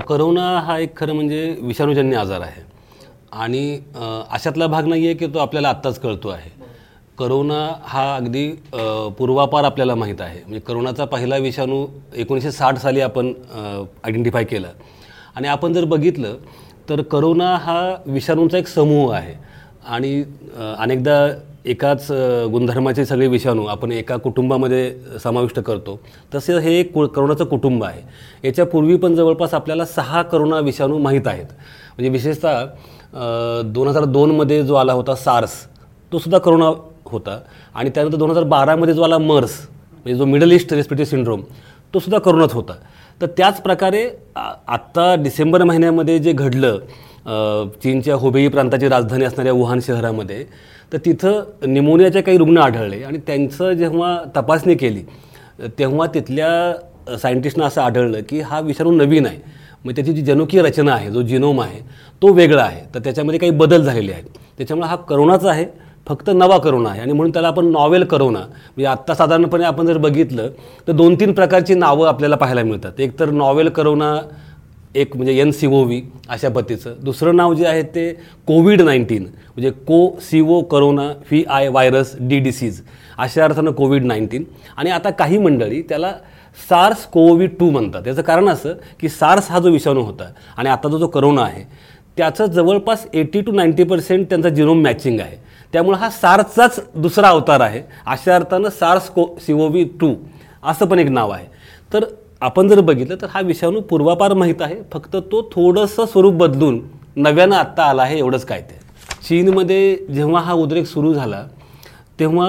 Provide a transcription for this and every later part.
Corona हा एक खरं म्हणजे विषाणूजन्य आजार आहे. आणि अशातला भाग नाही आहे की तो आपल्याला आत्ताच कळतो आहे. करोना हा अगदी पूर्वापार आपल्याला माहीत आहे. म्हणजे करोनाचा पहिला विषाणू एकोणीसशे साठ साली आपण आयडेंटिफाय केला. आणि आपण जर बघितलं तर करोना हा विषाणूंचा एक समूह आहे. आणि अनेकदा एकाच गुणधर्माचे सगळे विषाणू आपण एका कुटुंबामध्ये समाविष्ट करतो. तसे हे एक कु करोनाचं कुटुंब आहे. याच्यापूर्वी पण जवळपास आपल्याला सहा करोना विषाणू माहीत आहेत. म्हणजे विशेषतः दोन हजार दोनमध्ये जो आला होता सार्स तो सुद्धा करोना होता. आणि त्यानंतर दोन हजार बारामध्ये जो आला मर्स म्हणजे जो मिडल ईस्ट रेस्पिरेटरी सिंड्रोम तो सुद्धा करोनाच होता. तर त्याच प्रकारे आत्ता डिसेंबर महिन्यामध्ये जे घडलं चीनच्या हुबेई प्रांताची राजधानी असणाऱ्या वुहान शहरामध्ये तर तिथं निमोनियाचे काही रुग्ण आढळले आणि त्यांचं जेव्हा तपासणी केली तेव्हा तिथल्या सायंटिस्टना असं आढळलं की हा विषाणू नवीन आहे. मग त्याची जी जनुकीय रचना आहे जो जिनोम आहे तो वेगळा आहे. तर त्याच्यामध्ये काही बदल झालेले आहेत. त्याच्यामुळे हा करोनाचा आहे फक्त नवा करोना आहे. आणि म्हणून त्याला आपण नॉवेल करोना म्हणजे आत्ता साधारणपणे आपण जर बघितलं तर दोन तीन प्रकारची नावं आपल्याला पाहायला मिळतात. एक तर नॉवेल करोना एक म्हणजे एन सी ओ व्ही अशा पद्धतीचं. दुसरं नाव जे आहे ते कोविड नाईन्टीन म्हणजे co C O corona V I virus D disease अशा अर्थानं कोविड नाईन्टीन. आणि आता काही मंडळी त्याला सार्स कोविड टू म्हणतात. याचं कारण असं की सार्स हा जो विषाणू होता आणि आता जो जो करोना आहे त्याचं जवळपास एटी टू नाईंटी पर्सेंट त्यांचा जिनोम मॅचिंग आहे. त्यामुळे हा सार्सचाच दुसरा अवतार आहे. अशा अर्थानं सार्स को सी ओ व्ही टू असं पण एक नाव आहे. तर आपण जर बघितलं तर हा विषाणू पूर्वापार माहीत आहे. फक्त तो थोडंसं स्वरूप बदलून नव्यानं आत्ता आला आहे एवढंच काय ते. चीनमध्ये जेव्हा हा उद्रेक सुरू झाला तेव्हा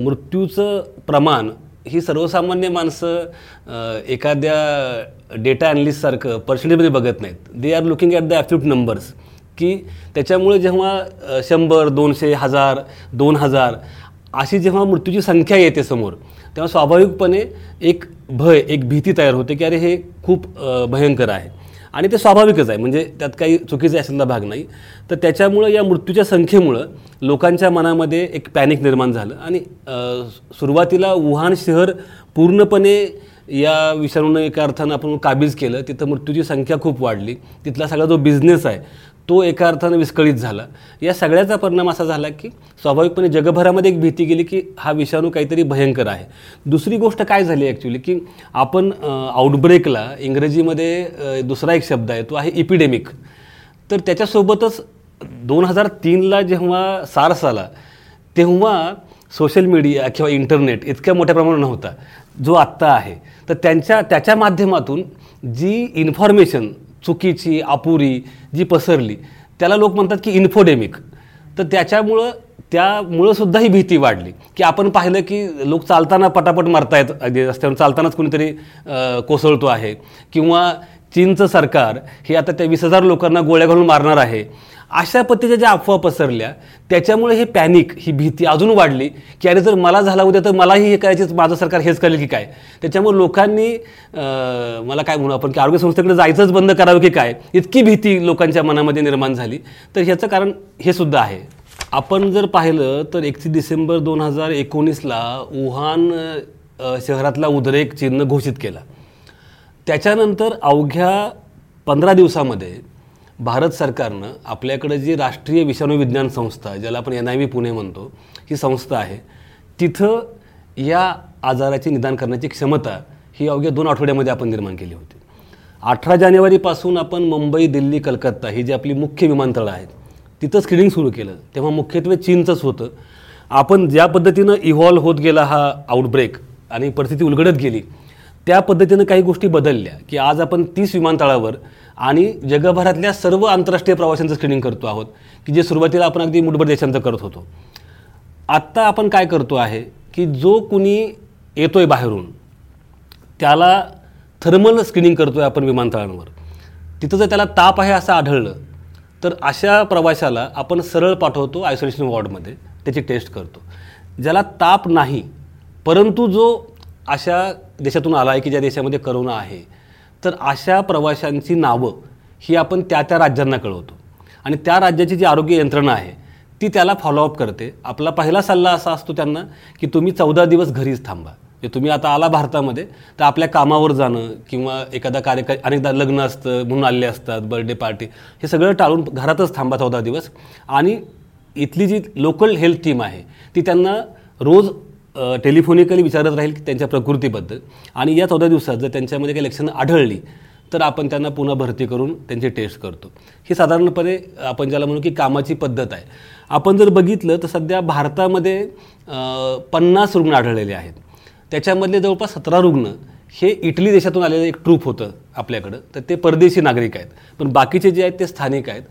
मृत्यूचं प्रमाण ही सर्वसामान्य माणसं एखाद्या डेटा अॅनलिस्टसारखं पर्सेंटेजमध्ये बघत नाहीत. They are looking at the absolute numbers की त्याच्यामुळे जेव्हा शंभर दोनशे हजार दोन हजार अशी जेव्हा मृत्यूची संख्या येते समोर तेव्हा स्वाभाविकपणे एक भय एक भीती तयार होते की अरे हे खूप भयंकर आहे. आणि ते स्वाभाविकच आहे म्हणजे त्यात काही चुकीचा असलेला भाग नाही. तर त्याच्यामुळं या मृत्यूच्या संख्येमुळं लोकांच्या मनामध्ये एक पॅनिक निर्माण झालं आणि सुरुवातीला वुहान शहर पूर्णपणे या विषाणूनं एका अर्थानं आपण काबीज केलं. तिथं मृत्यूची संख्या खूप वाढली. तिथला सगळा जो बिझनेस आहे तो एका अर्थानं विस्कळीत झाला. या सगळ्याचा परिणाम असा झाला की स्वाभाविकपणे जगभरामध्ये एक भीती गेली की हा विषाणू काहीतरी भयंकर आहे. दुसरी गोष्ट काय झाली ॲक्च्युली की आपण आउटब्रेकला इंग्रजीमध्ये दुसरा एक शब्द आहे तो आहे इपिडेमिक तर त्याच्यासोबतच दोन हजार तीनला जेव्हा सार्स आला तेव्हा सोशल मीडिया किंवा इंटरनेट इतक्या मोठ्या प्रमाणात नव्हता जो आत्ता आहे. तर त्यांच्या त्याच्या माध्यमातून जी इन्फॉर्मेशन चुकीची अपुरी जी पसरली त्याला लोक म्हणतात की इन्फोडेमिक. तर त्याच्यामुळं त्यामुळं सुद्धा ही भीती वाढली की आपण पाहिलं की लोक चालताना पटापट मारतायत अगदी म्हणजे रस्त्यावर चालतानाच कोणीतरी कोसळतो आहे. किंवा चीनचं सरकार हे आता त्या वीस हजार लोकांना गोळ्या घालून मारणार आहे. अशा पद्धतीच्या ज्या अफवा पसरल्या त्याच्यामुळे हे पॅनिक ही भीती अजून वाढली की अरे जर मला झाला उद्या तर मलाही हे करायचे माझं सरकार हेच करेल की काय? त्याच्यामुळे लोकांनी मला काय म्हणू आपण की आरोग्य संस्थेकडे जायचंच बंद करावं की काय? इतकी भीती लोकांच्या मनामध्ये निर्माण झाली. तर ह्याचं कारण हे सुद्धा आहे. आपण जर पाहिलं तर एकतीस डिसेंबर दोन हजार एकोणीसला वुहान शहरातला उद्रेक चीननं घोषित केला. त्याच्यानंतर अवघ्या पंधरा दिवसामध्ये भारत सरकारनं आपल्याकडे जी राष्ट्रीय विषाणू विज्ञान संस्था ज्याला आपण एन आय व्ही पुणे म्हणतो ही संस्था आहे तिथं या आजाराचे निदान करण्याची क्षमता ही अवघ्या दोन आठवड्यामध्ये आपण निर्माण केली होती. अठरा जानेवारीपासून आपण मुंबई दिल्ली कलकत्ता ही जी आपली मुख्य विमानतळं आहेत तिथं स्क्रीनिंग सुरू केलं. तेव्हा मुख्यत्वे चीनचंच होतं. आपण ज्या पद्धतीनं इव्हॉल्व होत गेला हा आउटब्रेक आणि परिस्थिती उलगडत गेली त्या पद्धतीनं काही गोष्टी बदलल्या की आज आपण तीस विमानतळावर आणि जगभरातल्या सर्व आंतरराष्ट्रीय प्रवाशांचं स्क्रीनिंग करतो आहोत की जे सुरुवातीला आपण अगदी मुठभर देशांचं करत होतो. आत्ता आपण काय करतो आहे की जो कुणी येतो आहे बाहेरून त्याला थर्मल स्क्रीनिंग करतो आहे आपण विमानतळांवर. तिथं जर त्याला ताप आहे असं आढळलं तर अशा प्रवाशाला आपण सरळ पाठवतो आयसोलेशन वॉर्डमध्ये त्याची टेस्ट करतो. ज्याला ताप नाही परंतु जो अशा देशातून आला आहे की ज्या देशामध्ये करोना आहे तर अशा प्रवाशांची नावं ही आपण त्या त्या राज्यांना कळवतो. आणि त्या राज्याची जी आरोग्य यंत्रणा आहे ती त्याला फॉलोअप करते. आपला पहिला सल्ला असा असतो त्यांना की तुम्ही चौदा दिवस घरीच थांबा. जे तुम्ही आता आला भारतामध्ये तर आपल्या कामावर जाणं किंवा एखादा कार्य अनेकदा लग्न असतं म्हणून आले असतात बर्थडे पार्टी हे सगळं टाळून घरातच थांबा चौदा दिवस. आणि इथली जी लोकल हेल्थ टीम आहे ती त्यांना रोज टेलिफोनिकली विचारत राहील त्यांच्या प्रकृतीबद्दल. आणि या चौदा दिवसात जर त्यांच्यामध्ये काही लक्षणं आढळली तर आपण त्यांना पुन्हा भरती करून त्यांची टेस्ट करतो. ही साधारणपणे आपण ज्याला म्हणू की कामाची पद्धत आहे. आपण जर बघितलं तर सध्या भारतामध्ये पन्नास रुग्ण आढळलेले आहेत. त्याच्यामधले जवळपास सतरा रुग्ण हे इटली देशातून आलेलं एक ट्रूप होतं आपल्याकडं. तर ते परदेशी नागरिक आहेत. पण बाकीचे जे आहेत ते स्थानिक आहेत.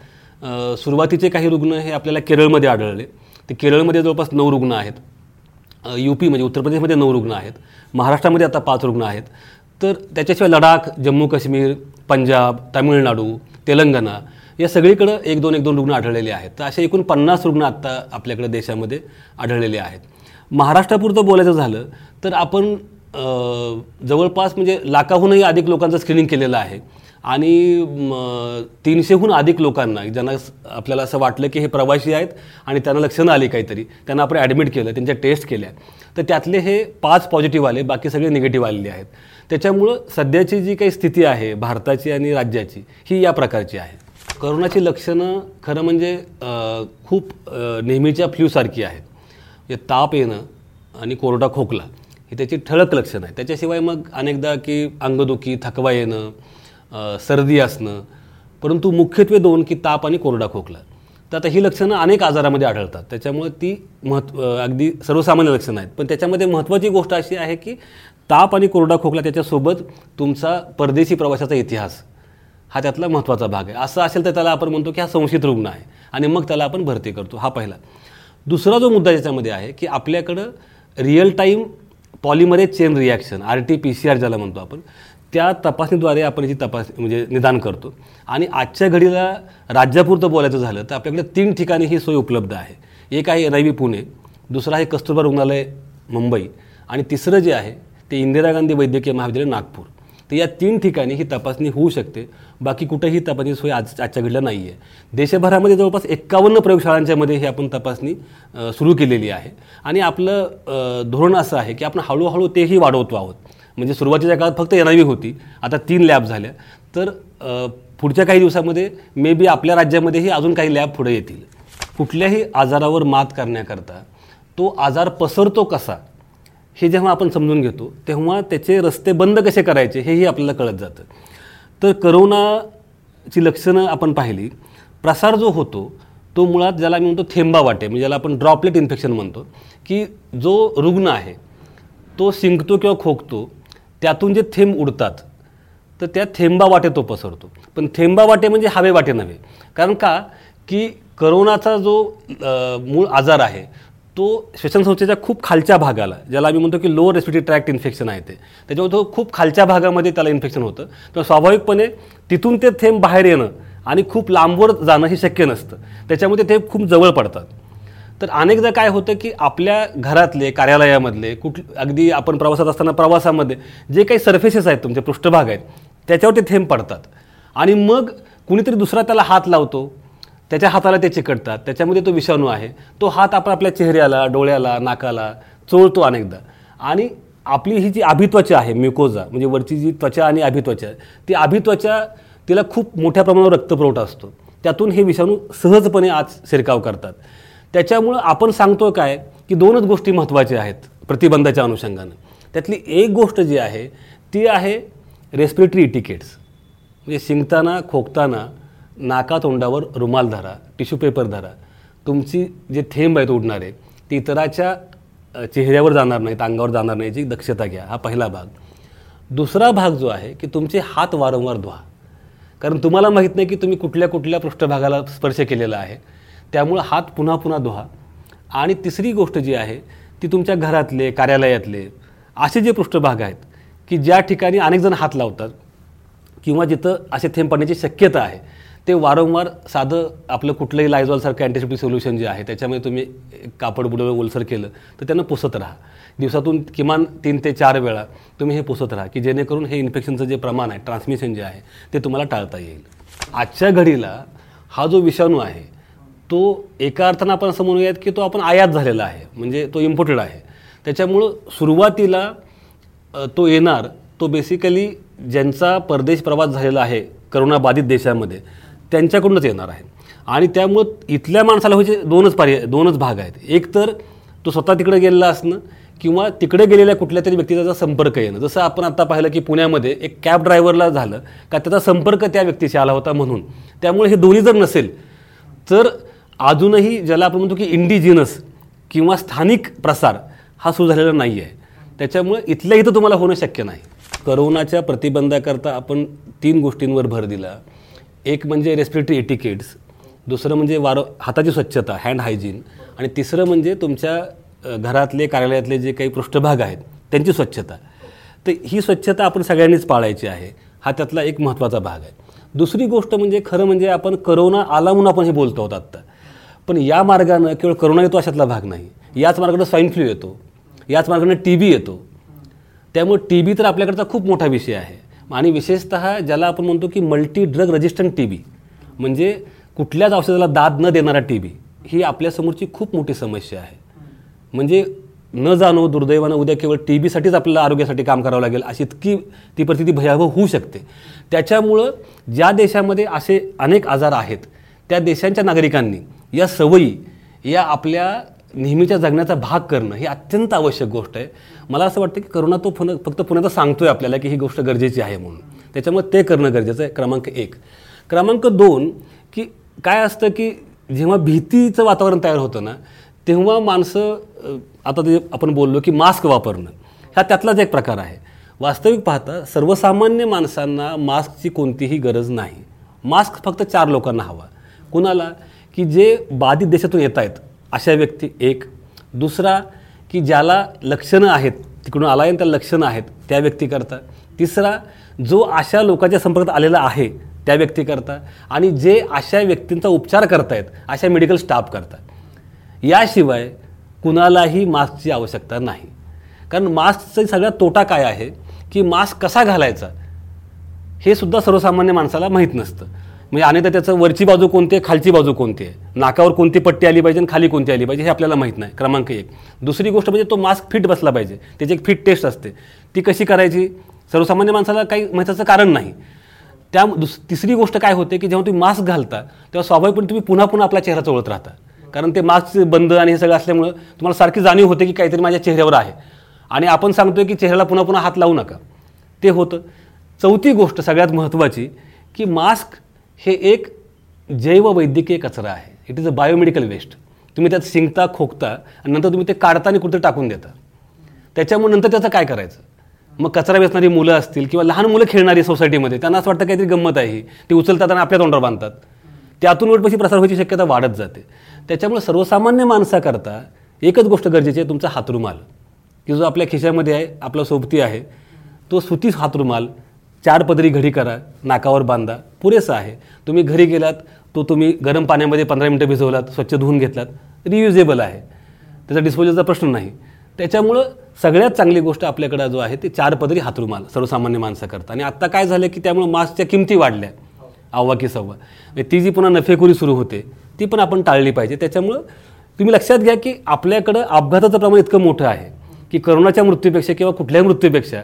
सुरुवातीचे काही रुग्ण हे आपल्याला केरळमध्ये आढळले. ते केरळमध्ये जवळपास नऊ रुग्ण आहेत. यू पी म्हणजे उत्तर प्रदेशमध्ये नऊ रुग्ण आहेत. महाराष्ट्रामध्ये आता पाच रुग्ण आहेत. तर त्याच्याशिवाय लडाख जम्मू काश्मीर पंजाब तामिळनाडू तेलंगणा या सगळीकडं एक दोन एक दोन रुग्ण आढळलेले आहेत. तर असे एकूण पन्नास रुग्ण आत्ता आपल्याकडे देशामध्ये आढळलेले आहेत. महाराष्ट्रापुरतं बोलायचं झालं तर आपण जवळपास म्हणजे लाखाहूनही अधिक लोकांचं स्क्रीनिंग केलेलं आहे. आणि तीनशेहून अधिक लोकांना ज्यांना आपल्याला असं वाटलं की हे प्रवासी आहेत आणि त्यांना लक्षणं आली काहीतरी त्यांना आपण ॲडमिट केलं त्यांच्या टेस्ट केल्या. तर त्यातले हे पाच पॉझिटिव्ह आले बाकी सगळे निगेटिव्ह आलेले आहेत. त्याच्यामुळं सध्याची जी काही स्थिती आहे भारताची आणि राज्याची ही या प्रकारची आहे. करोनाची लक्षणं खरं म्हणजे खूप नेहमीच्या फ्ल्यूसारखी आहेत. ताप येणं आणि कोरडा खोकला ही त्याची ठळक लक्षणं आहे त्याच्याशिवाय मग अनेकदा की अंगदुखी थकवा येणं सर्दी असणं परंतु मुख्यत्वे दोन की ताप आणि कोरडा खोकला. तर आता ही लक्षणं अनेक आजारामध्ये आढळतात. त्याच्यामुळे ती महत्त्व अगदी सर्वसामान्य लक्षणं आहेत. पण त्याच्यामध्ये महत्त्वाची गोष्ट अशी आहे की ताप आणि कोरडा खोकला त्याच्यासोबत तुमचा परदेशी प्रवासाचा इतिहास हा त्यातला महत्त्वाचा भाग आहे. असं असेल तर त्याला आपण म्हणतो की हा संशयित रुग्ण आहे आणि मग त्याला आपण भरती करतो. हा पहिला. दुसरा जो मुद्दा त्याच्यामध्ये आहे की आपल्याकडं real time polymerase chain reaction R T P C R ज्याला म्हणतो आपण त्या तपासणीद्वारे आपण याची तपास म्हणजे निदान करतो. आणि आजच्या घडीला राज्यापुरतं बोलायचं झालं तर आपल्याकडे तीन ठिकाणी ही सोय उपलब्ध आहे. एक आहे एन आय व्ही पुणे दुसरं आहे कस्तुरबा रुग्णालय मुंबई आणि तिसरं जे आहे ते इंदिरा गांधी वैद्यकीय महाविद्यालय नागपूर. तर या तीन ठिकाणी ही तपासणी होऊ शकते. बाकी कुठेही तपासणी सोय आज आजच्या घडीला नाही आहे. देशभरामध्ये जवळपास एक्कावन्न प्रयोगशाळांच्यामध्ये ही आपण तपासणी सुरू केलेली आहे. आणि आपलं धोरण असं आहे की आपण हळूहळू तेही वाढवतो आहोत. म्हणजे सुरुवातीच्या काळात फक्त एन आय होती. आता तीन लॅब झाल्या. तर पुढच्या काही दिवसामध्ये मे बी आपल्या राज्यामध्येही अजून काही लॅब पुढे येतील. कुठल्याही आजारावर मात करण्याकरता तो आजार पसरतो कसा हे जेव्हा आपण समजून घेतो तेव्हा त्याचे रस्ते बंद कसे करायचे हेही आपल्याला कळत जातं. तर करोनाची लक्षणं आपण पाहिली. प्रसार जो होतो तो मुळात ज्याला आम्ही म्हणतो थेंबा वाटे म्हणजे ज्याला आपण ड्रॉपलेट इन्फेक्शन म्हणतो की जो रुग्ण आहे तो शिंकतो किंवा खोकतो त्यातून जे थेंब उडतात तर त्या थेंबा वाटे तो पसरतो. पण थेंबा वाटे म्हणजे हवे वाटे नव्हे. कारण का? की करोनाचा जो मूळ आजार आहे तो श्वसनसंस्थेच्या खूप खालच्या भागाला ज्याला आम्ही म्हणतो की लोअर रेस्पिरेटरी ट्रॅक्ट इन्फेक्शन आहे ते. त्याच्यावर तो खूप खालच्या भागामध्ये त्याला इन्फेक्शन होतं. तर स्वाभाविकपणे तिथून ते थेंब बाहेर येणं आणि खूप लांबवर जाणं हे शक्य नसतं. त्याच्यामध्ये ते खूप जवळ पडतात. तर अनेकदा काय होतं की आपल्या घरातले कार्यालयामधले कुठ अगदी आपण प्रवासात असताना प्रवासामध्ये जे काही सर्फेसेस आहेत तुमचे पृष्ठभाग आहेत त्याच्यावर ते थेंब पडतात. आणि मग कुणीतरी दुसरा त्याला हात लावतो त्याच्या हाताला ते चिकटतात त्याच्यामध्ये तो विषाणू आहे. तो हात आपण आपल्या चेहऱ्याला डोळ्याला नाकाला चोळतो अनेकदा. आणि आपली ही जी अभित्वचा आहे म्युकोजा म्हणजे वरची जी त्वचा आणि अभित्वचा ती अभित्वचा तिला खूप मोठ्या प्रमाणावर रक्तपुरवठा असतो. त्यातून हे विषाणू सहजपणे आज शिरकाव करतात. त्याच्यामुळं आपण सांगतो काय की दोनच गोष्टी महत्त्वाच्या आहेत प्रतिबंधाच्या अनुषंगानं. त्यातली एक गोष्ट जी आहे ती आहे रेस्पिरेटरी इटिकेट्स म्हणजे शिंकताना खोकताना नाका तोंडावर रुमाल धरा टिश्यू पेपर धरा. तुमची जे थेंब आहेत उडणारे ते इतराच्या चेहऱ्यावर जाणार नाहीत अंगावर जाणार नाही याची दक्षता घ्या हा पहिला भाग. दुसरा भाग जो आहे की तुमचे हात वारंवार धुवा. कारण तुम्हाला माहीत नाही की तुम्ही कुठल्या कुठल्या पृष्ठभागाला स्पर्श केलेला आहे. त्यामुळं हात पुन्हा पुन्हा धुवा. आणि तिसरी गोष्ट जी आहे ती तुमच्या घरातले कार्यालयातले असे जे पृष्ठभाग आहेत की ज्या ठिकाणी अनेकजण हात लावतात किंवा जिथं असे थेंब पडण्याची शक्यता आहे ते वारंवार साधं आपलं कुठलंही लायझॉलसारखं अँटीसेप्टिक सोल्युशन जे आहे त्याच्यामध्ये तुम्ही कापड बुडवलं ओलसर केलं तर त्यांना पुसत राहा. दिवसातून किमान तीन ते चार वेळा तुम्ही हे पुसत राहा की जेणेकरून हे इन्फेक्शनचं जे प्रमाण आहे ट्रान्समिशन जे आहे ते तुम्हाला टाळता येईल. आजच्या घडीला हा जो विषाणू आहे तो एका अर्थानं आपण असं म्हणूयात की तो आपण आयात झालेला आहे म्हणजे तो इम्पोर्टेड आहे. त्याच्यामुळं सुरुवातीला तो येणार तो बेसिकली ज्यांचा परदेश प्रवास झालेला आहे करोनाबाधित देशामध्ये त्यांच्याकडूनच येणार आहे. आणि त्यामुळं इथल्या माणसाला म्हणजे दोनच पर्याय दोनच भाग आहेत. एक तर तो स्वतः तिकडे गेलेला असणं किंवा तिकडे गेलेल्या कुठल्या तरी व्यक्तीचा संपर्क येणं. जसं आपण आता पाहिलं की पुण्यामध्ये एक कॅब ड्रायव्हरला झालं का त्याचा संपर्क त्या व्यक्तीशी आला होता म्हणून. त्यामुळे हे दोन्ही जर नसेल तर अजूनही ज्याला आपण म्हणतो की इंडिजिनस किंवा स्थानिक प्रसार हा सुरू झालेला नाही आहे त्याच्यामुळे इथल्या इथं तुम्हाला होणं शक्य नाही. करोनाच्या प्रतिबंधाकरता आपण तीन गोष्टींवर भर दिला. एक म्हणजे रेस्पिरेटरी एटिकेट्स दुसरं म्हणजे वार हाताची स्वच्छता हँड हायजीन आणि तिसरं म्हणजे तुमच्या घरातले कार्यालयातले जे काही पृष्ठभाग आहेत त्यांची स्वच्छता. तर ही स्वच्छता आपण सगळ्यांनीच पाळायची आहे. हा त्यातला एक महत्त्वाचा भाग आहे. दुसरी गोष्ट म्हणजे खरं म्हणजे आपण करोना आला म्हणून आपण हे बोलतो आहोत आत्ता. पण या मार्गानं केवळ करोना येतो अशातला भाग नाही. याच मार्गानं स्वाईन फ्लू येतो. याच मार्गानं टी बी येतो. त्यामुळे टी बी तर आपल्याकडचा खूप मोठा विषय आहे. आणि विशेषतः ज्याला आपण म्हणतो की multi drug resistant T B म्हणजे कुठल्याच औषधाला दाद न देणारा टी बी ही आपल्यासमोरची खूप मोठी समस्या आहे. म्हणजे न जाणो दुर्दैवानं उद्या केवळ टी बीसाठीच आपल्याला आरोग्यासाठी काम करावं लागेल अशी इतकी ती परिस्थिती भयावह होऊ शकते. त्याच्यामुळं ज्या देशामध्ये असे अनेक आजार आहेत त्या देशांच्या नागरिकांनी या सवयी या आपल्या नेहमीच्या जगण्याचा भाग करणं ही अत्यंत आवश्यक गोष्ट आहे. मला असं वाटतं की करोना तो पुन्हा फक्त पुण्याचा सांगतोय आपल्याला की ही गोष्ट गरजेची आहे म्हणून. त्याच्यामुळे ते करणं गरजेचं आहे. क्रमांक एक. क्रमांक दोन की काय असतं की जेव्हा भीतीचं वातावरण तयार होतं ना तेव्हा माणसं आता ते आपण बोललो की मास्क वापरणं हा त्यातलाच एक प्रकार आहे. वास्तविक पाहता सर्वसामान्य माणसांना मास्कची कोणतीही गरज नाही. मास्क फक्त चार लोकांना हवा. कुणाला? की जे बाधित देशातून येत आहेत अशा व्यक्ती एक. दुसरा की ज्याला लक्षणं आहेत तिकडून आला आहे त्याला लक्षणं आहेत त्या व्यक्तीकरता तिसरा जो अशा लोकांच्या संपर्कात आलेला आहे त्या व्यक्तीकरता आणि जे अशा व्यक्तींचा उपचार करतायत अशा मेडिकल स्टाफ करता. याशिवाय कुणालाही मास्कची आवश्यकता नाही. कारण मास्कचा सगळ्यात तोटा काय आहे की मास्क कसा घालायचा हे सुद्धा सर्वसामान्य माणसाला माहीत नसतं. म्हणजे अनेकदा त्याचं वरची बाजू कोणती आहे खालची बाजू कोणती आहे? नाकावर कोणती पट्टी आली पाहिजे आणि खाली कोणती आली पाहिजे हे आपल्याला माहीत नाही. क्रमांक एक. दुसरी गोष्ट म्हणजे तो मास्क फिट बसला पाहिजे. त्याची एक फिट टेस्ट असते. ती कशी करायची? सर्वसामान्य माणसाला काही महत्त्वाचं कारण नाही. त्या दुस तिसरी गोष्ट काय होते की जेव्हा तुम्ही मास्क घालता तेव्हा स्वाभाविकपणे तुम्ही पुन्हा पुन्हा आपला चेहरा चोळत राहता. कारण ते मास्क बंद आणि हे सगळं असल्यामुळं तुम्हाला सारखी जाणीव होते की काहीतरी माझ्या चेहऱ्यावर आहे. आणि आपण सांगतोय की चेहऱ्याला पुन्हा पुन्हा हात लावू नका. ते होतं. चौथी गोष्ट सगळ्यात महत्त्वाची की मास्क हे एक जैववैद्यकीय कचरा आहे. It is a biomedical waste तुम्ही त्यात शिंकता खोकता आणि नंतर तुम्ही ते काढता आणि कुठे टाकून देता. त्याच्यामुळे नंतर त्याचं काय करायचं? मग कचरा वेचणारी मुलं असतील किंवा लहान मुलं खेळणारी सोसायटीमध्ये त्यांना असं वाटतं काहीतरी गंमत आहे ती उचलतात आणि आपल्या तोंडावर बांधतात. त्यातून उलटपशी प्रसार व्हायची शक्यता वाढत जाते त्याच्यामुळे सर्वसामान्य माणसाकरता एकच गोष्ट गरजेची आहे तुमचा हातरुमाल की जो आपल्या खिशामध्ये आहे आपला सोबती आहे तो सुतीच हातरुमाल चार पदरी घडी करा नाकावर बांधा. पुरेसं आहे. तुम्ही घरी गेलात तो तुम्ही गरम पाण्यामध्ये पंधरा मिनटं भिजवलात स्वच्छ धुवून घेतलात रियुजेबल आहे. त्याचा डिस्पोजलचा प्रश्न नाही. त्याच्यामुळं सगळ्यात चांगली गोष्ट आपल्याकडं जो आहे ते चार पदरी हातरुमाल सर्वसामान्य माणसाकरता आणि आत्ता काय झालं की त्यामुळं मास्कच्या किमती वाढल्या. अव्वा की सव्वा. ती जी पुन्हा नफेखोरी सुरू होते ती पण आपण टाळली पाहिजे. त्याच्यामुळं तुम्ही लक्षात घ्या की आपल्याकडं अपघाताचं प्रमाण इतकं मोठं आहे की करोनाच्या मृत्यूपेक्षा किंवा कुठल्याही मृत्यूपेक्षा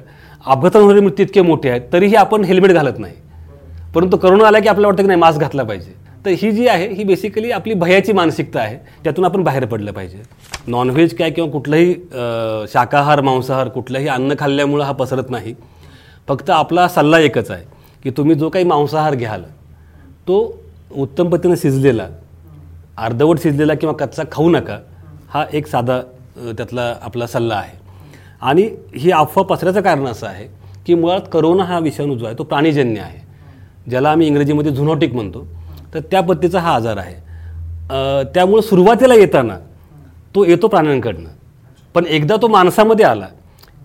अपघातांमध्ये मृत्यू इतके मोठे आहेत तरीही आपण हेल्मेट घालत नाही. परंतु करोना आला की आपल्याला वाटतं की नाही मास्क घातला पाहिजे. तर ही जी आहे ही बेसिकली आपली भयाची मानसिकता आहे त्यातून आपण बाहेर पडलं पाहिजे. नॉनव्हेज काय किंवा कुठलंही शाकाहार मांसाहार कुठलंही अन्न खाल्ल्यामुळं हा पसरत नाही. फक्त आपला सल्ला एकच आहे की तुम्ही जो काही मांसाहार घ्याल तो उत्तम पद्धतीनं शिजलेला अर्धवट शिजलेला किंवा कच्चा खाऊ नका हा एक साधा त्यातला आपला सल्ला आहे. आणि ही अफवा पसरायचं कारण असं आहे की मुळात करोना हा विषाणू जो आहे तो प्राणीजन्य आहे. ज्याला आम्ही इंग्रजीमध्ये झुनॉटिक म्हणतो. तर त्या पद्धतीचा हा आजार आहे. त्यामुळं सुरुवातीला येताना तो येतो प्राण्यांकडनं. पण एकदा तो माणसामध्ये आला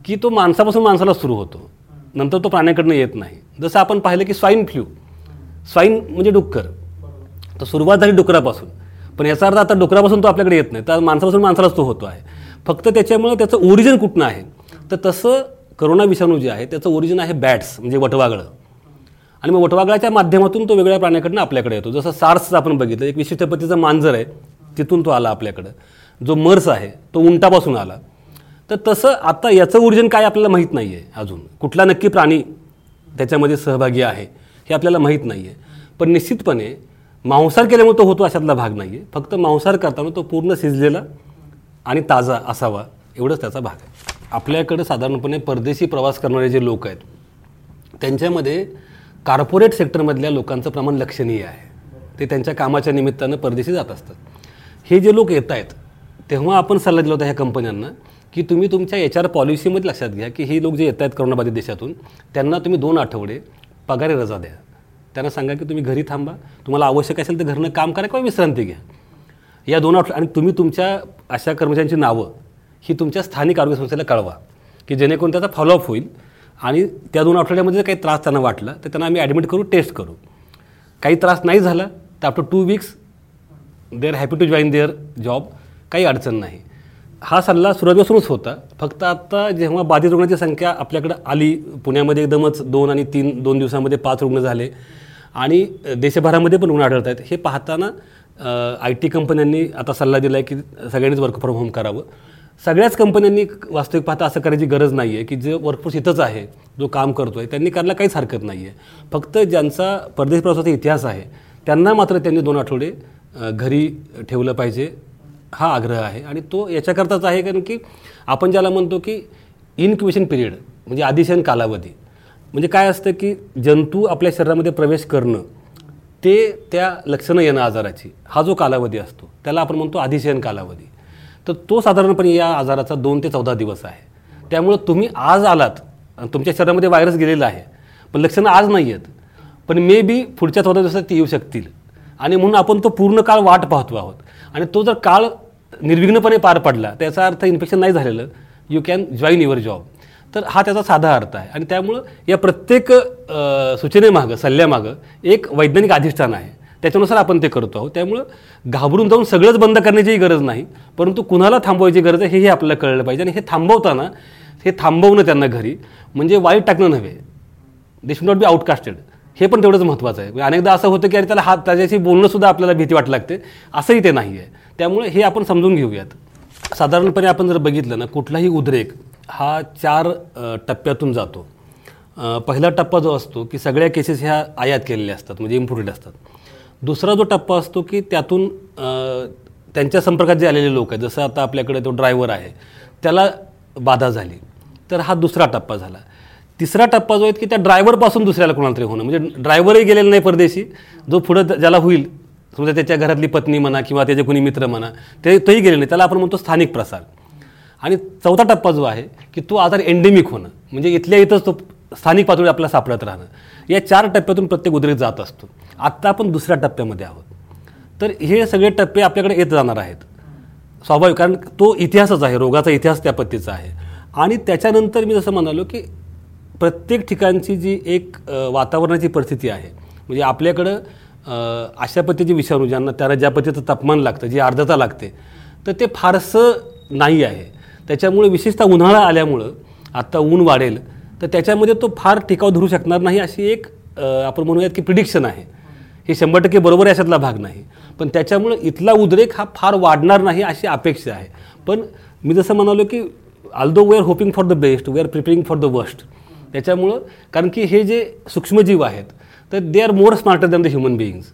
की तो माणसापासून माणसाला सुरू होतो. नंतर तो प्राण्याकडनं येत नाही. जसं आपण पाहिलं की स्वाईन फ्लू. स्वाईन म्हणजे डुक्कर. तर सुरुवात झाली डुकरापासून. पण याचा अर्थ आता डुकरापासून तो आपल्याकडे येत नाही. तर माणसापासून माणसालाच तो होतो आहे. फक्त त्याच्यामुळं त्याचं ओरिजिन कुठनं आहे? तर तसं करोना विषाणू जे आहे त्याचं ओरिजिन आहे बॅट्स म्हणजे वटवागळं. आणि मग वटवागळाच्या माध्यमातून तो वेगळ्या प्राण्याकडनं आपल्याकडे येतो. जसं सार्सचं आपण बघितलं एक विशिष्ट पद्धतीचं मांजर आहे तिथून तो आला आपल्याकडं. जो मर्स आहे तो उंटापासून आला. तर तसं आता याचं ओरिजिन काय आपल्याला माहीत नाही आहे अजून. कुठला नक्की प्राणी त्याच्यामध्ये सहभागी आहे हे आपल्याला माहीत नाही आहे पण निश्चितपणे मांसाहार केल्यामुळे तो होतो अशातला भाग नाही आहे फक्त मांसाहार करताना तो पूर्ण शिजलेला आणि ताजा असावा एवढंच त्याचा भाग आहे. आपल्याकडे साधारणपणे परदेशी प्रवास करणारे जे लोक आहेत त्यांच्यामध्ये कार्पोरेट सेक्टरमधल्या लोकांचं प्रमाण लक्षणीय आहे. ते त्यांच्या कामाच्या निमित्तानं परदेशी जात असतात. हे जे लोक येत आहेत तेव्हा आपण सल्ला दिला होता ह्या कंपन्यांना की तुम्ही तुमच्या एच आर पॉलिसीमध्ये लक्षात घ्या की हे लोक जे येत आहेत करोनाबाधित देशातून त्यांना तुम्ही दोन आठवडे पगारी रजा द्या. त्यांना सांगा की तुम्ही घरी थांबा तुम्हाला आवश्यक असेल तर घरनं काम करा किंवा विश्रांती घ्या. या दोन आठवडे आणि तुम्ही तुमच्या अशा कर्मचाऱ्यांची नावं ही तुमच्या स्थानिक आरोग्य संस्थेला कळवा की जेणेकरून त्याचा फॉलोअप होईल. आणि त्या दोन आठवड्यामध्ये जर काही त्रास त्यांना वाटला तर त्यांना आम्ही ॲडमिट करू टेस्ट करू. काही त्रास नाही झाला तर after two weeks they are happy to join their job काही अडचण नाही. हा सल्ला सुरुवातीपासूनच होता. फक्त आता जेव्हा बाधित रुग्णांची संख्या आपल्याकडे आली पुण्यामध्ये एकदमच दोन आणि तीन दोन दिवसामध्ये पाच रुग्ण झाले. आणि देशभरामध्ये पण रुग्ण आढळत आहेत हे पाहताना आय टी कंपन्यांनी आता सल्ला दिला आहे की सगळ्यांनीच वर्क फ्रॉम होम करावं. सगळ्याच कंपन्यांनी वास्तविक पाहता असं करायची गरज नाही आहे की जे वर्कफोर्स इथंच आहे जो काम करतो आहे त्यांनी करायला काहीच हरकत नाही आहे फक्त ज्यांचा परदेश प्रवासाचा इतिहास आहे त्यांना मात्र त्यांनी दोन आठवडे घरी ठेवलं पाहिजे हा आग्रह आहे. आणि तो याच्याकरताच आहे कारण की आपण ज्याला म्हणतो की इनक्युबेशन पिरियड म्हणजे आदिशयन कालावधी. म्हणजे काय असतं की जंतू आपल्या शरीरामध्ये प्रवेश करणं ते त्या लक्षणं येणं आजाराची. हा जो कालावधी असतो त्याला आपण म्हणतो अधिशयन कालावधी. तर तो साधारणपणे या आजाराचा दोन ते चौदा दिवस आहे. त्यामुळं तुम्ही आज आलात तुमच्या शरीरामध्ये व्हायरस गेलेला आहे पण लक्षणं आज नाही आहेत. पण मे बी पुढच्या चौदा दिवसात ती येऊ शकतील. आणि म्हणून आपण तो पूर्ण काळ वाट पाहतो आहोत. आणि तो जर काळ निर्विघ्नपणे पार पडला त्याचा अर्थ इन्फेक्शन नाही झालेलं. You can join your job तर हा त्याचा साधा अर्थ आहे. आणि त्यामुळं या प्रत्येक सूचनेमागं सल्ल्यामागं एक वैज्ञानिक अधिष्ठान आहे. त्याच्यानुसार आपण ते करतो आहोत. त्यामुळं घाबरून जाऊन सगळंच बंद करण्याचीही गरज नाही. परंतु कुणाला थांबवायची गरज आहे हेही आपल्याला कळलं पाहिजे. आणि हे थांबवताना हे थांबवणं त्यांना घरी म्हणजे वाईट टाकणं नव्हे. दे शुड नॉट बी आउटकास्टेड हे पण तेवढंच महत्त्वाचं आहे. म्हणजे अनेकदा असं होतं की अरे त्याला हात त्याच्याशी बोलणंसुद्धा आपल्याला भीती वाट लागते. असंही ते नाही आहे त्यामुळे हे आपण समजून घेऊयात. साधारणपणे आपण जर बघितलं ना कुठलाही उद्रेक हा चार टप्प्यातून जातो. पहिला टप्पा जो असतो की सगळ्या केसेस ह्या आयात केलेल्या असतात म्हणजे इम्पोर्टेड असतात. दुसरा जो टप्पा असतो की त्यातून त्यांच्या संपर्कात जे आलेले लोक आहेत जसं आता आपल्याकडे तो ड्रायव्हर आहे त्याला बाधा झाली. तर हा दुसरा टप्पा झाला. तिसरा टप्पा जो आहे की त्या ड्रायव्हरपासून दुसऱ्याला कोणाला तरी होणं म्हणजे ड्रायव्हरही गेलेला नाही परदेशी. जो पुढं ज्याला होईल समजा त्याच्या घरातली पत्नी म्हणा किंवा त्याचे कोणी मित्र म्हणा ते तोही गेले नाही. त्याला आपण म्हणतो स्थानिक प्रसार. आणि चौथा टप्पा जो आहे की तो आजार एंडेमिक होणं. म्हणजे इथल्या इथंच तो स्थानिक पातळी आपल्याला सापडत राहणं. या चार टप्प्यातून प्रत्येक उद्रेक जात असतो. आत्ता आपण दुसऱ्या टप्प्यामध्ये आहोत. तर हे सगळे टप्पे आपल्याकडे येत जाणार आहेत. स्वाभाविक कारण तो इतिहासच आहे रोगाचा इतिहास त्या पद्धतीचा आहे. आणि त्याच्यानंतर मी जसं म्हणालो की प्रत्येक ठिकाणची जी एक वातावरणाची परिस्थिती आहे म्हणजे आपल्याकडं अशा पद्धतीचे विषाणू ज्यांना त्याला ज्या पद्धतीचं तापमान लागतं जी आर्द्रता लागते तर ते फारसं नाही आहे. त्याच्यामुळे विशेषतः उन्हाळा आल्यामुळं आत्ता ऊन वाढेल तर त्याच्यामध्ये तो फार टिकाव धरू शकणार नाही अशी एक आपण म्हणूयात की प्रिडिक्शन आहे. हे शंभर टक्के बरोबर आहे भाग नाही. पण त्याच्यामुळं इथला उद्रेक हा फार वाढणार नाही अशी अपेक्षा आहे. पण मी जसं म्हणालो की although we are hoping for the best we are preparing for the worst त्याच्यामुळं कारण की हे जे सूक्ष्मजीव आहेत तर they are more smarter than the human beings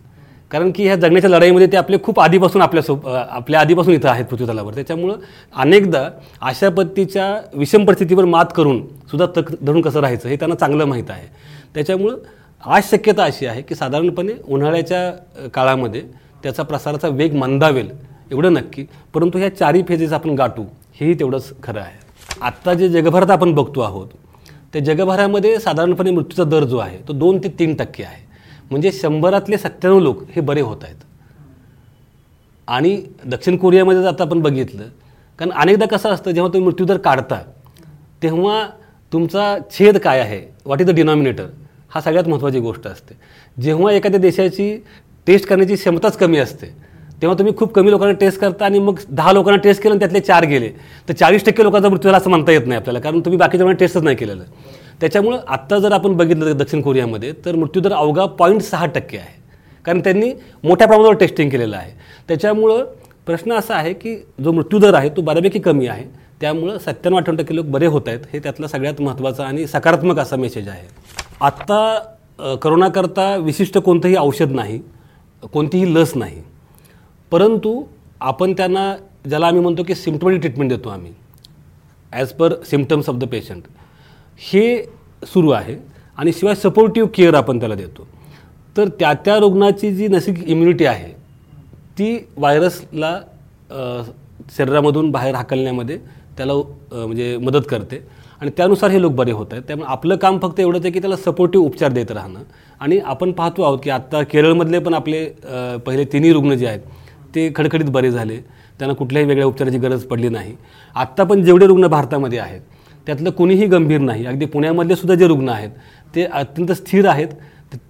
कारण की ह्या जगण्याच्या लढाईमध्ये ते आपले खूप आधीपासून आपल्या सो आपल्या आधीपासून इथं आहेत पृथ्वीतलावर त्याच्यामुळं अनेकदा अशा पद्धतीच्या विषम परिस्थितीवर मात करून सुद्धा तक धरून कसं राहायचं हे त्यांना चांगलं माहीत आहे. त्याच्यामुळं आज शक्यता अशी आहे की साधारणपणे उन्हाळ्याच्या काळामध्ये त्याचा प्रसाराचा वेग मंदावेल एवढं नक्की परंतु ह्या चारही फेजेस आपण गाठू हेही तेवढंच खरं आहे. आत्ता जे जगभरात आपण बघतो आहोत त्या जगभरामध्ये साधारणपणे मृत्यूचा दर जो आहे तो दोन ते तीन टक्के आहे. म्हणजे शंभरातले सत्त्याण्णव लोक हे बरे होत आहेत. आणि दक्षिण कोरियामध्ये जर आता आपण बघितलं कारण अनेकदा कसं असतं जेव्हा तुम्ही मृत्यूदर काढता तेव्हा तुमचा छेद काय आहे? व्हॉट इज द डिनॉमिनेटर हा सगळ्यात महत्त्वाची गोष्ट असते. जेव्हा एखाद्या देशाची टेस्ट करण्याची क्षमताच कमी असते तेव्हा तुम्ही खूप कमी लोकांना टेस्ट करता आणि मग दहा लोकांना टेस्ट केलं आणि त्यातले चार गेले तर चाळीस टक्के लोकांचा मृत्यू झाला असं म्हणता येत नाही आपल्याला कारण तुम्ही बाकीच्या टेस्टच नाही केलेलं. त्याच्यामुळं आत्ता जर आपण बघितलं दक्षिण कोरियामध्ये तर मृत्यूदर अवघा पॉईंट सहा टक्के आहे. कारण त्यांनी मोठ्या प्रमाणावर टेस्टिंग केलेलं आहे. त्याच्यामुळं प्रश्न असा आहे की जो मृत्यूदर आहे तो बऱ्यापैकी कमी आहे. त्यामुळं सत्त्याण्णव अठ्ठावन्न टक्के लोक बरे होत आहेत. हे त्यातला सगळ्यात महत्त्वाचा आणि सकारात्मक असा मेसेज आहे. आत्ता करोनाकरता विशिष्ट कोणतंही औषध नाही कोणतीही लस नाही. परंतु आपण त्यांना ज्याला आम्ही म्हणतो की सिम्टमॅटिक ट्रीटमेंट देतो आम्ही as per symptoms of the patient हे सुरू आहे आणि शिवाय सपोर्टिव्ह केअर आपण त्याला देतो. तर त्या त्या रुग्णाची जी नैसर्गिक इम्युनिटी आहे ती व्हायरसला शरीरामधून बाहेर हाकलण्यामध्ये त्याला म्हणजे मदत करते. आणि त्यानुसार हे लोक बरे होत आहेत. त्यामुळे आपलं काम फक्त एवढंच आहे की त्याला सपोर्टिव्ह उपचार देत राहणं. आणि आपण पाहतो आहोत की आत्ता केरळमधले पण आपले पहिले तिन्ही रुग्ण जे आहेत ते खडखडीत बरे झाले. त्यांना कुठल्याही वेगळ्या उपचाराची गरज पडली नाही. आत्ता पण जेवढे रुग्ण भारतामध्ये आहेत त्यातलं कुणीही गंभीर नाही. अगदी पुण्यामधले सुद्धा जे रुग्ण आहेत ते अत्यंत स्थिर आहेत.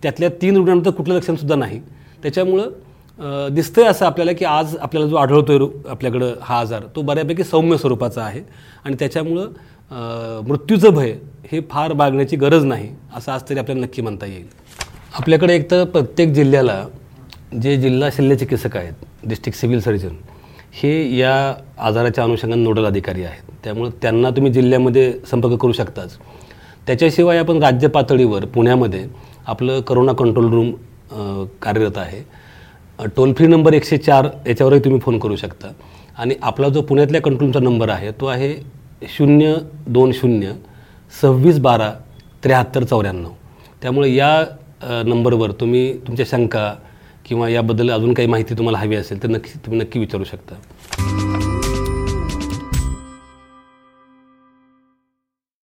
त्यातल्या तीन रुग्णांचं कुठलं लक्षणसुद्धा नाही. त्याच्यामुळं दिसतंय असं आपल्याला की आज आपल्याला जो आढळतो आहे आपल्याकडं हा आजार तो बऱ्यापैकी सौम्य स्वरूपाचा आहे. आणि त्याच्यामुळं मृत्यूचं भय हे फार बागण्याची गरज नाही असं आज तरी आपल्याला नक्की म्हणता येईल. आपल्याकडे एक तर प्रत्येक जिल्ह्याला जे जिल्हा शल्य चिकित्सक आहेत डिस्ट्रिक्ट सिव्हिल सर्जन हे या आजाराच्या अनुषंगाने नोडल अधिकारी आहेत. त्यामुळे त्यांना तुम्ही जिल्ह्यामध्ये संपर्क करू शकताच. त्याच्याशिवाय आपण राज्य पातळीवर पुण्यामध्ये आपलं करोना कंट्रोल रूम कार्यरत आहे. टोल फ्री नंबर एकशे चार याच्यावरही तुम्ही फोन करू शकता. आणि आपला जो पुण्यातल्या कंट्रोलचा नंबर आहे तो आहे शून्य दोन शून्य सव्वीस बारा त्र्याहत्तर चौऱ्याण्णव. त्यामुळे या नंबरवर तुम्ही तुमच्या शंका किंवा याबद्दल अजून काही माहिती तुम्हाला हवी असेल तर नक्की तुम्ही नक्की विचारू शकता.